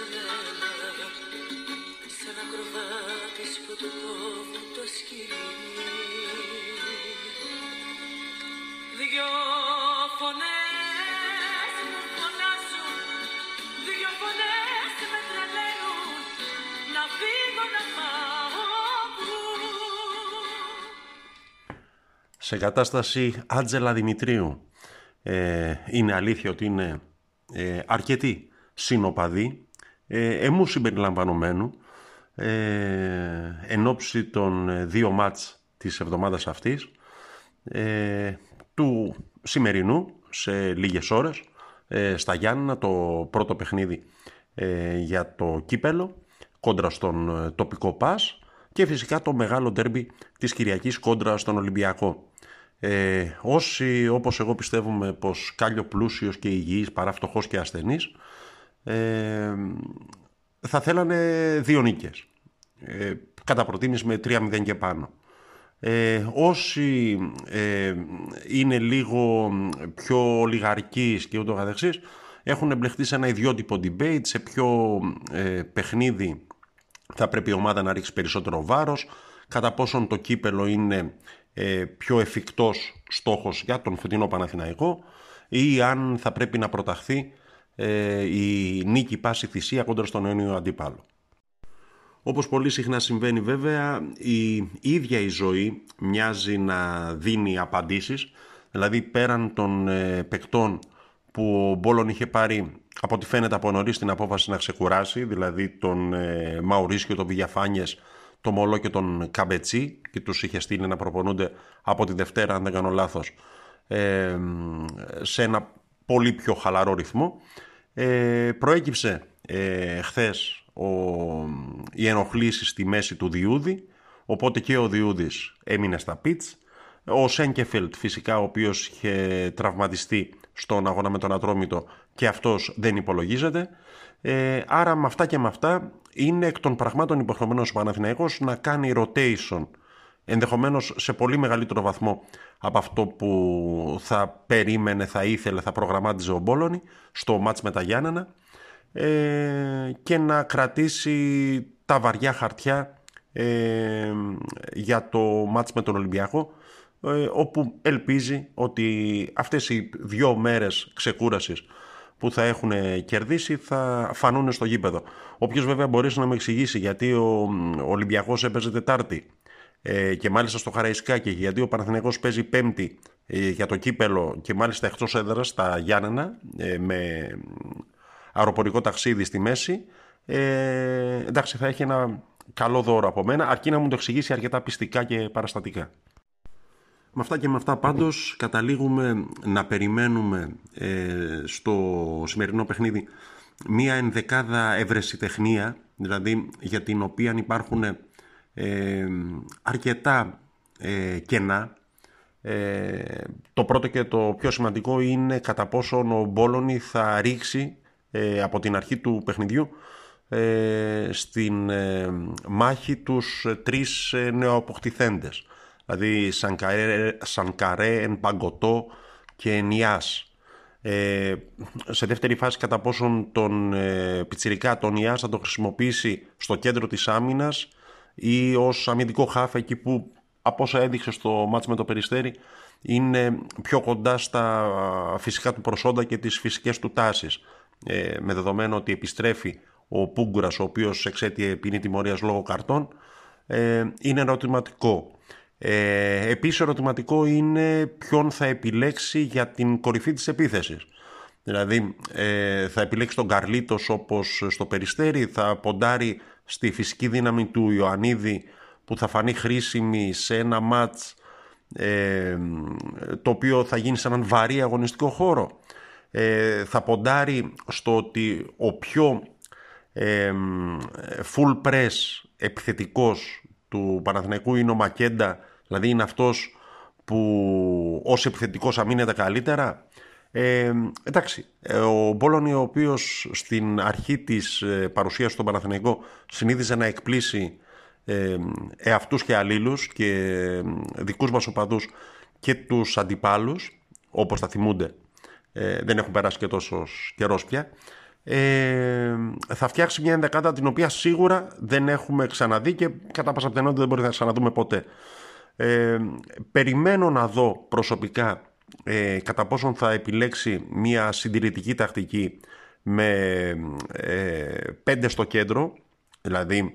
απεγνωσμένα σε ένα κροβάτι που του κόβουν το σκυλί Δυο φωνές μου φωνάζουν Δυο φωνές με τρελαίνουν Να φύγω να πάω πού. Σε κατάσταση Άτζελα Δημητρίου ε, είναι αλήθεια ότι είναι ε, αρκετοί συνοπαδοί ε, εμού συμπεριλαμβανομένου ε, εν ώψη των ε, δύο μάτς της εβδομάδας αυτής ε, του σημερινού σε λίγες ώρες ε, στα Γιάννα το πρώτο παιχνίδι ε, για το κύπελο κόντρα στον ε, τοπικό ΠΑΣ και φυσικά το μεγάλο ντέρμπι της Κυριακής κόντρα στον Ολυμπιακό. Ε, όσοι όπως εγώ πιστεύουμε πως κάλιο πλούσιος και υγιής παρά φτωχός και ασθενής ε, θα θέλανε δύο νίκες. Ε, κατά προτίμηση με 3-0 και πάνω. Ε, όσοι ε, είναι λίγο πιο λιγαρκείς και ούτω καθεξής έχουν εμπλεχτεί σε ένα ιδιότυπο debate σε ποιο ε, παιχνίδι θα πρέπει η ομάδα να ρίξει περισσότερο βάρος κατά πόσον το κύπελο είναι ε, πιο εφικτός στόχος για τον φετινό Παναθηναϊκό ή αν θα πρέπει να προταχθεί ε, η νίκη πάση θυσία κόντρα στον αιώνιο αντίπαλο. Όπως πολύ συχνά συμβαίνει βέβαια, η ίδια η ζωή μοιάζει να δίνει απαντήσεις, δηλαδή πέραν των ε, παικτών που ο Μπόλον είχε πάρει από ό,τι φαίνεται από νωρίς την απόφαση να ξεκουράσει, δηλαδή τον ε, Μαουρίσιο, τον Βηγιαφάνιες, τον Μολό και τον Καμπετσί και τους είχε στείλει να προπονούνται από τη Δευτέρα, αν δεν κάνω λάθος, ε, σε ένα πολύ πιο χαλαρό ρυθμό. Ε, προέκυψε ε, χθες ο, οι ενοχλήσει στη μέση του Διούδη, οπότε και ο Διούδης έμεινε στα πιτς. Ο Σένκεφελτ φυσικά, ο οποίος είχε τραυματιστεί στον αγώνα με τον Ατρόμητο και αυτός δεν υπολογίζεται. Ε, άρα με αυτά και με αυτά είναι εκ των πραγμάτων υποχρεωμένος ο Παναθηναϊκός να κάνει rotation ενδεχομένως σε πολύ μεγαλύτερο βαθμό από αυτό που θα περίμενε, θα ήθελε, θα προγραμμάτιζε ο Μπόλωνη στο μάτς με τα Γιάννενα ε, και να κρατήσει τα βαριά χαρτιά ε, για το μάτς με τον Ολυμπιακό ε, όπου ελπίζει ότι αυτές οι δύο μέρες ξεκούρασης που θα έχουν κερδίσει θα φανούν στο γήπεδο. Όποιος βέβαια μπορείς να με εξηγήσει γιατί ο Ολυμπιακός έπαιζε Τετάρτη ε, και μάλιστα στο Χαραϊσκάκι γιατί ο Παναθηναϊκός παίζει Πέμπτη ε, για το κύπελο και μάλιστα εκτός έδρας στα Γιάννενα ε, με αεροπορικό ταξίδι στη μέση, ε, εντάξει θα έχει ένα καλό δώρο από μένα, αρκεί να μου το εξηγήσει αρκετά πιστικά και παραστατικά. Με αυτά και με αυτά πάντως καταλήγουμε να περιμένουμε ε, στο σημερινό παιχνίδι μία ενδεκάδα ευρεσιτεχνία, δηλαδή για την οποία υπάρχουν ε, αρκετά ε, κενά. Ε, το πρώτο και το πιο σημαντικό είναι κατά πόσο ο Μπόλωνη θα ρίξει ε, από την αρχή του παιχνιδιού ε, στην ε, μάχη τους τρεις ε, νεοαποκτηθέντες. Δηλαδή Σανκαρέ, Σανκαρέ Εμπαγκοτό και Νιάς. Ε, σε δεύτερη φάση κατά πόσον τον ε, Πιτσιρικά, τον Ιάς θα το χρησιμοποιήσει στο κέντρο της άμυνας ή ως αμυντικό χάφ εκεί που από όσα έδειξες στο μάτς με το Περιστέρι είναι πιο κοντά στα φυσικά του προσόντα και τις φυσικές του τάσεις ε, με δεδομένο ότι επιστρέφει ο Πούγκουρας ο οποίος εξέτειε ποινή τιμωρίας λόγω καρτών ε, είναι ερωτηματικό. Ε, επίσης ερωτηματικό είναι ποιον θα επιλέξει για την κορυφή της επίθεσης. Δηλαδή ε, θα επιλέξει τον Καρλίτος όπως στο Περιστέρι, θα ποντάρει στη φυσική δύναμη του Ιωαννίδη που θα φανεί χρήσιμη σε ένα μάτς ε, το οποίο θα γίνει σε έναν βαρύ αγωνιστικό χώρο ε, θα ποντάρει στο ότι ο πιο ε, full press επιθετικός του Παναθηναϊκού είναι ο Μακέντα, δηλαδή είναι αυτός που ως επιθετικός αμήνεται καλύτερα. Ε, εντάξει, ε, ο Μπόλωνη ο οποίος στην αρχή της ε, παρουσίας του Παναθηναϊκού συνήθιζε να εκπλήσει ε, εαυτούς και αλλήλους και δικούς μας οπαδούς και τους αντιπάλους, όπως θα θυμούνται, δεν έχουν περάσει και τόσο καιρός πια, ε, θα φτιάξει μια ενδεκάδα την οποία σίγουρα δεν έχουμε ξαναδεί και κατά πάσα πιθανότητα δεν μπορεί να ξαναδούμε ποτέ. Ε, περιμένω να δω προσωπικά ε, κατά πόσον θα επιλέξει μια συντηρητική τακτική με ε, πέντε στο κέντρο, δηλαδή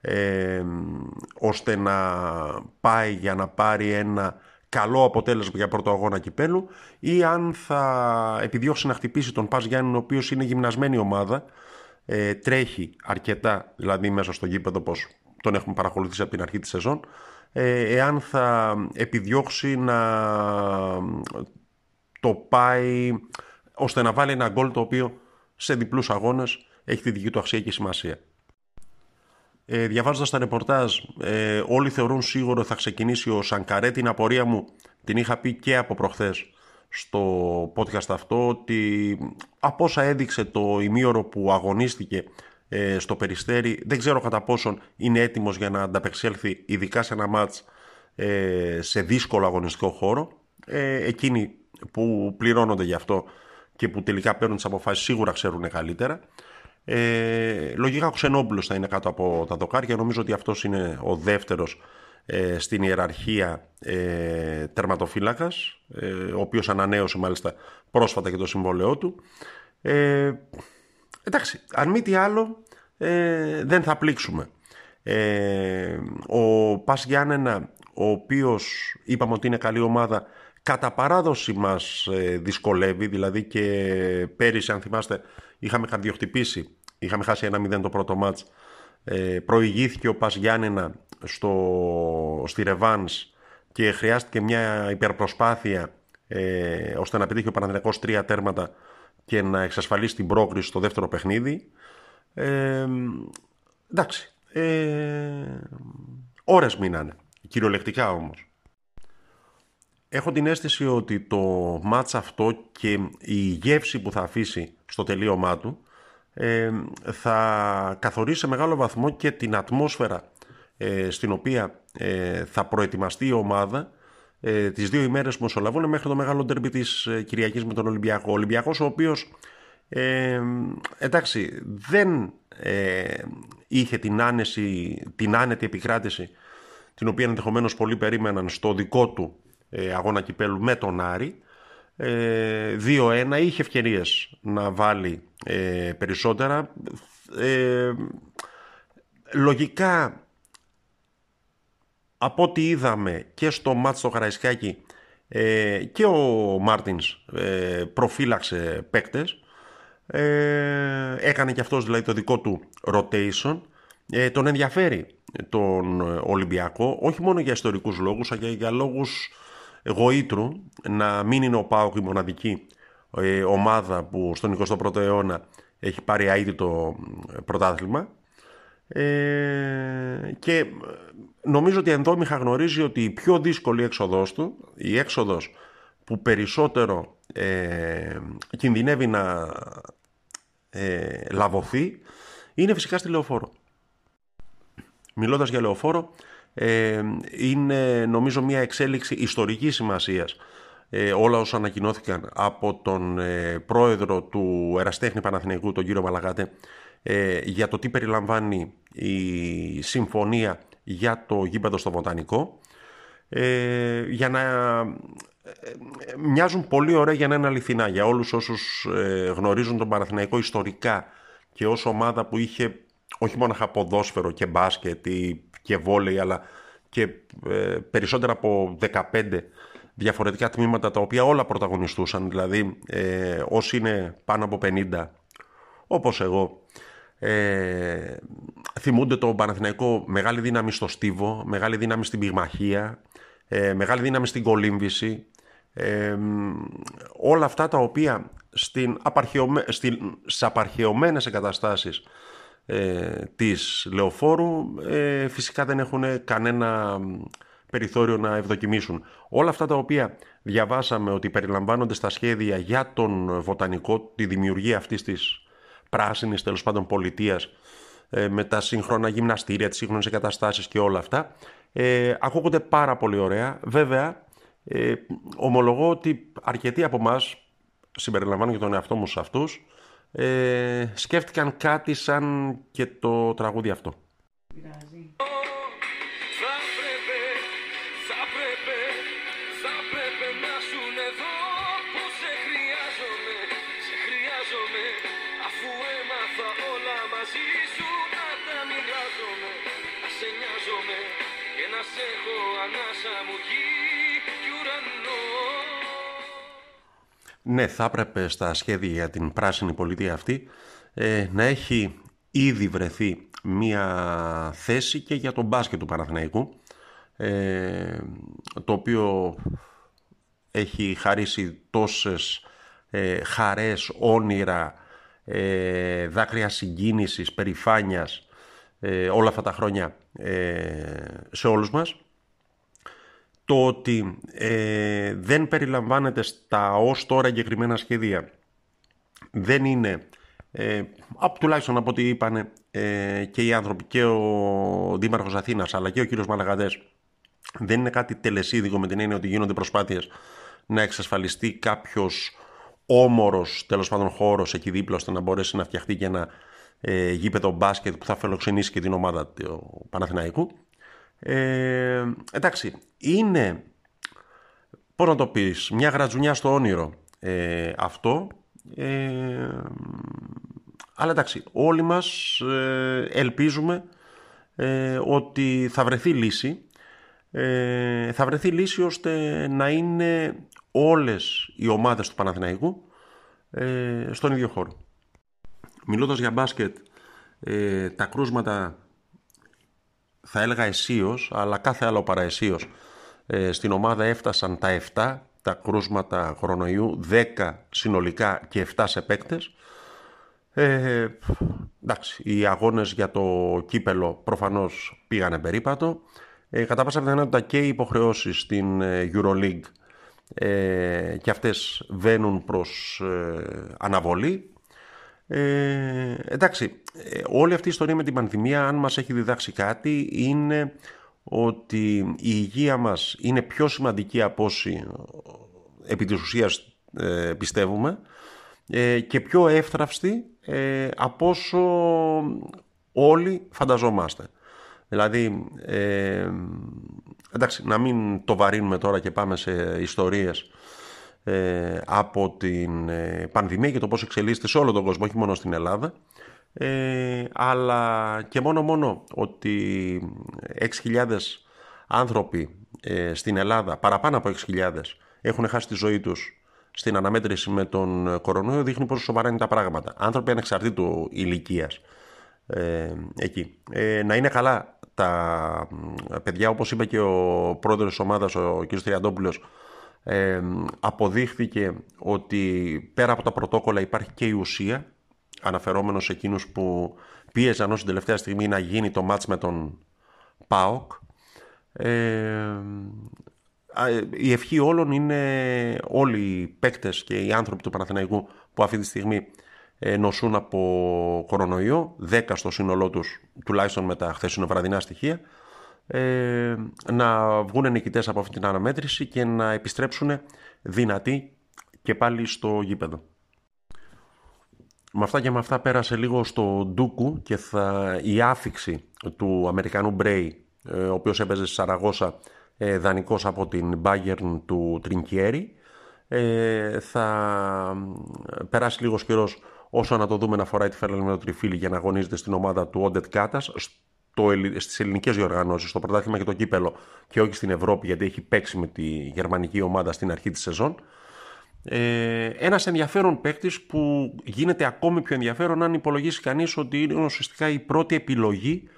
ε, ώστε να πάει για να πάρει ένα καλό αποτέλεσμα για πρώτο αγώνα κυπέλου ή αν θα επιδιώξει να χτυπήσει τον Πας Γιάννη ο οποίος είναι γυμνασμένη ομάδα ε, τρέχει αρκετά δηλαδή μέσα στο γήπεδο όπως τον έχουμε παρακολουθήσει από την αρχή της σεζόν ε, εάν θα επιδιώξει να το πάει ώστε να βάλει ένα γκολ το οποίο σε διπλούς αγώνες έχει τη δική του αξία και σημασία. Ε, διαβάζοντας τα ρεπορτάζ, ε, όλοι θεωρούν σίγουρο θα ξεκινήσει ο Σανκαρέ. Την απορία μου την είχα πει και από προχθές στο podcast αυτό ότι από όσα έδειξε το ημίωρο που αγωνίστηκε ε, στο Περιστέρι δεν ξέρω κατά πόσον είναι έτοιμος για να ανταπεξέλθει ειδικά σε ένα μάτς ε, σε δύσκολο αγωνιστικό χώρο. Ε, εκείνοι που πληρώνονται γι' αυτό και που τελικά παίρνουν τις αποφάσεις σίγουρα ξέρουν καλύτερα. Ε, λογικά ο Ξενόπουλος θα είναι κάτω από τα δοκάρια. Νομίζω ότι αυτός είναι ο δεύτερος ε, στην ιεραρχία ε, τερματοφύλακας, ε, ο οποίος ανανέωσε μάλιστα πρόσφατα και το συμβόλαιό του. Ε, εντάξει, αν μη τι άλλο ε, δεν θα πλήξουμε. Ε, ο Πας Γιάννενα, ο οποίος είπαμε ότι είναι καλή ομάδα, κατά παράδοση μας ε, δυσκολεύει, δηλαδή και πέρυσι αν θυμάστε είχαμε καρδιοχτυπήσει, είχαμε χάσει ένα 0 το πρώτο μάτς, ε, προηγήθηκε ο Πας Γιάννενα στο, στη Ρεβάνς και χρειάστηκε μια υπερπροσπάθεια ε, ώστε να πετύχει ο Παναθηναϊκός τρία τέρματα και να εξασφαλίσει την πρόκριση στο δεύτερο παιχνίδι. Ε, εντάξει, ε, ώρες μείνανε, κυριολεκτικά όμως. Έχω την αίσθηση ότι το μάτς αυτό και η γεύση που θα αφήσει στο τελείωμά του ε, θα καθορίσει σε μεγάλο βαθμό και την ατμόσφαιρα ε, στην οποία ε, θα προετοιμαστεί η ομάδα ε, τις δύο ημέρες που μεσολαβούν μέχρι το μεγάλο ντέρμπι της ε, Κυριακής με τον Ολυμπιακό. Ο Ολυμπιακός ο οποίος ε, εντάξει δεν είχε την, άνεση, την άνετη επικράτηση την οποία ενδεχομένως πολλοί περίμεναν στο δικό του αγώνα κυπέλου με τον Άρη. 2-1 είχε ευκαιρίες να βάλει περισσότερα. Λογικά από ό,τι είδαμε και στο μάτς στο Χαραϊσκάκι ε, και ο Μάρτινς ε, προφύλαξε παίκτες ε, έκανε και αυτός δηλαδή το δικό του rotation. Ε, τον ενδιαφέρει τον Ολυμπιακό όχι μόνο για ιστορικούς λόγους αλλά και για λόγους γοήτρου να μην είναι ο ΠΑΟΚ η μοναδική ε, ομάδα που στον 21ο αιώνα έχει πάρει αίτητο πρωτάθλημα. Ε, και νομίζω ότι ενδόμηχα γνωρίζει ότι η πιο δύσκολη έξοδός του, η έξοδος που περισσότερο ε, κινδυνεύει να ε, λαβωθεί, είναι φυσικά στη λεωφόρο. Μιλώντας για λεωφόρο, ε, είναι νομίζω μια εξέλιξη ιστορικής σημασίας ε, όλα όσα ανακοινώθηκαν από τον ε, πρόεδρο του Εραστέχνη Παναθηναϊκού, τον κύριο Μαλαγάτε, ε, για το τι περιλαμβάνει η συμφωνία για το γήπεδο στο Βοτανικό ε, για να ε, μοιάζουν πολύ ωραία για να είναι αληθινά για όλους όσους ε, γνωρίζουν τον Παναθηναϊκό ιστορικά και ως ομάδα που είχε όχι μόνο ποδόσφαιρο και μπάσκετ και βόλεϊ αλλά και περισσότερα από 15 διαφορετικά τμήματα τα οποία όλα πρωταγωνιστούσαν δηλαδή όσοι είναι πάνω από 50 όπως εγώ ε, θυμούνται το Παναθηναϊκό μεγάλη δύναμη στο στίβο, μεγάλη δύναμη στην πυγμαχία, ε, μεγάλη δύναμη στην κολύμβηση. Ε, όλα αυτά τα οποία στην απαρχαιωμέ, στην, στις απαρχαιωμένες εγκαταστάσεις ε, της Λεωφόρου ε, φυσικά δεν έχουν κανένα περιθώριο να ευδοκιμήσουν. Όλα αυτά τα οποία διαβάσαμε ότι περιλαμβάνονται στα σχέδια για τον βοτανικό, τη δημιουργία αυτής της πράσινης τέλος πάντων πολιτείας ε, με τα σύγχρονα γυμναστήρια, τις σύγχρονες εγκαταστάσεις και όλα αυτά. Ε, ακούγονται πάρα πολύ ωραία. Βέβαια, ε, ομολογώ ότι αρκετοί από εμάς, συμπεριλαμβάνω και τον εαυτό μου σε αυτούς, ε, σκέφτηκαν κάτι σαν και το τραγούδι αυτό. Ναι, θα έπρεπε στα σχέδια για την πράσινη πολιτεία αυτή ε, να έχει ήδη βρεθεί μία θέση και για τον μπάσκετ του Παναθηναϊκού ε, το οποίο έχει χαρίσει τόσες ε, χαρές, όνειρα, ε, δάκρυα συγκίνησης, περηφάνειας ε, όλα αυτά τα χρόνια σε όλους μας το ότι ε, δεν περιλαμβάνεται στα ως τώρα εγκεκριμένα σχέδια δεν είναι, ε, τουλάχιστον από ό,τι είπαν ε, και οι άνθρωποι και ο Δήμαρχος Αθήνας αλλά και ο κύριος Μαλαγαδές δεν είναι κάτι τελεσίδικο με την έννοια ότι γίνονται προσπάθειες να εξασφαλιστεί κάποιος όμορος τέλος πάντων χώρος εκεί δίπλα ώστε να μπορέσει να φτιαχτεί και ένα ε, γήπεδο μπάσκετ που θα φιλοξενήσει και την ομάδα του Παναθηναϊκού. Ε, εντάξει, είναι, πώς να το πεις, μια γρατζουνιά στο όνειρο ε, αυτό. Ε, αλλά εντάξει, όλοι μας ε, ελπίζουμε ε, ότι θα βρεθεί λύση. θα βρεθεί λύση ώστε να είναι όλες οι ομάδες του Παναθηναϊκού στον ίδιο χώρο. Μιλώντας για μπάσκετ, τα κρούσματα θα έλεγα αισίως, αλλά κάθε άλλο παρά ε, στην ομάδα έφτασαν τα 7, τα κρούσματα κορονοϊού, 10 συνολικά και 7 σε παίκτες. Ε, εντάξει, οι αγώνες για το κύπελο προφανώς πήγανε περίπατο. Ε, κατά πάσα πιθανότητα και οι υποχρεώσεις στην ε, Euroleague ε, και αυτές βαίνουν προς ε, αναβολή. Ε, εντάξει, ε, όλη αυτή η ιστορία με την πανδημία, αν μας έχει διδάξει κάτι, είναι ότι η υγεία μας είναι πιο σημαντική από όσοι ε, επί της ουσίας ε, πιστεύουμε και πιο εύθραυστη από όσο όλοι φανταζόμαστε. Δηλαδή, εντάξει, να μην το βαρύνουμε τώρα και πάμε σε ιστορίες ε, από την ε, πανδημία και το πώς εξελίσσεται σε όλο τον κόσμο, όχι μόνο στην Ελλάδα. Ε, αλλά και μόνο μόνο ότι 6.000 άνθρωποι ε, στην Ελλάδα, παραπάνω από 6.000, έχουν χάσει τη ζωή τους στην αναμέτρηση με τον κορονοϊό δείχνει πόσο σοβαρά είναι τα πράγματα. Άνθρωποι ανεξαρτήτου ηλικίας. Ε, εκεί. Ε, να είναι καλά τα παιδιά, όπως είπε και ο πρόεδρος της ομάδας, ο κ. Τριαντόπουλος, ε, αποδείχθηκε ότι πέρα από τα πρωτόκολλα υπάρχει και η ουσία αναφερόμενος σε εκείνους που πίεζαν ως την τελευταία στιγμή να γίνει το μάτς με τον ΠΑΟΚ. Ε, η ευχή όλων είναι όλοι οι παίκτες και οι άνθρωποι του Παναθηναϊκού που αυτή τη στιγμή ε, νοσούν από κορονοϊό. 10 στο σύνολό τους τουλάχιστον με τα χθεσινοβραδινά στοιχεία ε, να βγουν νικητές από αυτή την αναμέτρηση και να επιστρέψουν δυνατοί και πάλι στο γήπεδο. Με αυτά και με αυτά πέρασε λίγο στο Ντούκου και θα, η άφηξη του Αμερικανού Μπρέι, ε, ο οποίος έπαιζε στη Σαραγώσα ε, δανεικός από την Bayern του Τρινκιέρι. Ε, θα περάσει λίγος καιρός όσο να το δούμε να φοράει τη φέρλα με το τριφύλι για να αγωνίζεται στην ομάδα του Όντετ Κάτας το, στις ελληνικές διοργανώσεις, στο πρωτάθλημα και το κύπελο και όχι στην Ευρώπη γιατί έχει παίξει με τη γερμανική ομάδα στην αρχή της σεζόν. Ε, ένας ενδιαφέρον παίκτης που γίνεται ακόμη πιο ενδιαφέρον αν υπολογίσει κανείς ότι είναι ουσιαστικά η πρώτη επιλογή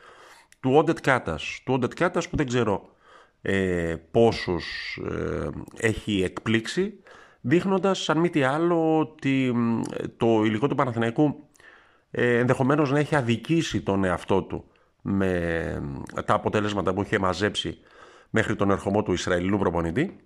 του Όντετ Κάτας. Του Όντετ Κάτας που δεν ξέρω ε, πόσους ε, έχει εκπλήξει δείχνοντας σαν μη τι άλλο ότι το υλικό του Παναθηναϊκού ε, ενδεχομένως να έχει αδικήσει τον εαυτό του με τα αποτέλεσματα που είχε μαζέψει μέχρι τον ερχομό του Ισραηλινού προπονητή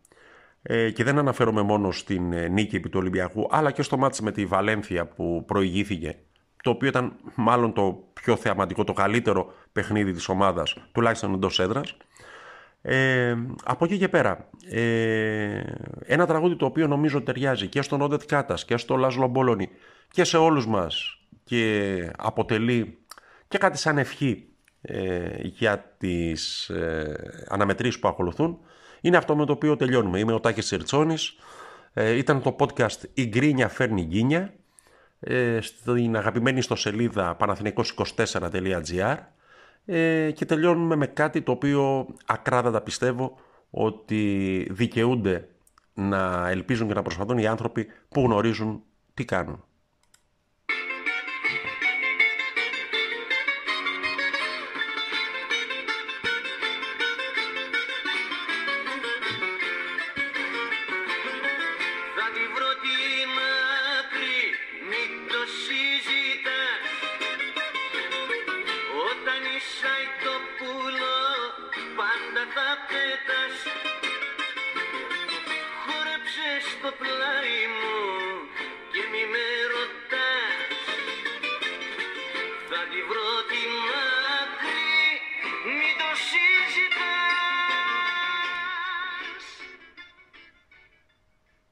ε, και δεν αναφέρομαι μόνο στην ε, νίκη επί του Ολυμπιακού αλλά και στο μάτς με τη Βαλένθια που προηγήθηκε το οποίο ήταν μάλλον το πιο θεαματικό, το καλύτερο παιχνίδι της ομάδας, τουλάχιστον εντός έδρας. Ε, από εκεί και πέρα, ε, ένα τραγούδι το οποίο νομίζω ταιριάζει και στον Όντετ Κάτας και στο Λάζλο Μπόλωνη και σε όλους μας και αποτελεί και κάτι σαν ευχή ε, για τις ε, αναμετρήσεις που ακολουθούν είναι αυτό με το οποίο τελειώνουμε. Είμαι ο Τάκης Σερτσόνης, ε, ήταν το podcast «Η γκρίνια φέρνει γκίνια» ε, στην αγαπημένη ιστοσελίδα παναθηναϊκός24.gr ε, και τελειώνουμε με κάτι το οποίο ακράδαντα πιστεύω ότι δικαιούνται να ελπίζουν και να προσπαθούν οι άνθρωποι που γνωρίζουν τι κάνουν. Τη βρω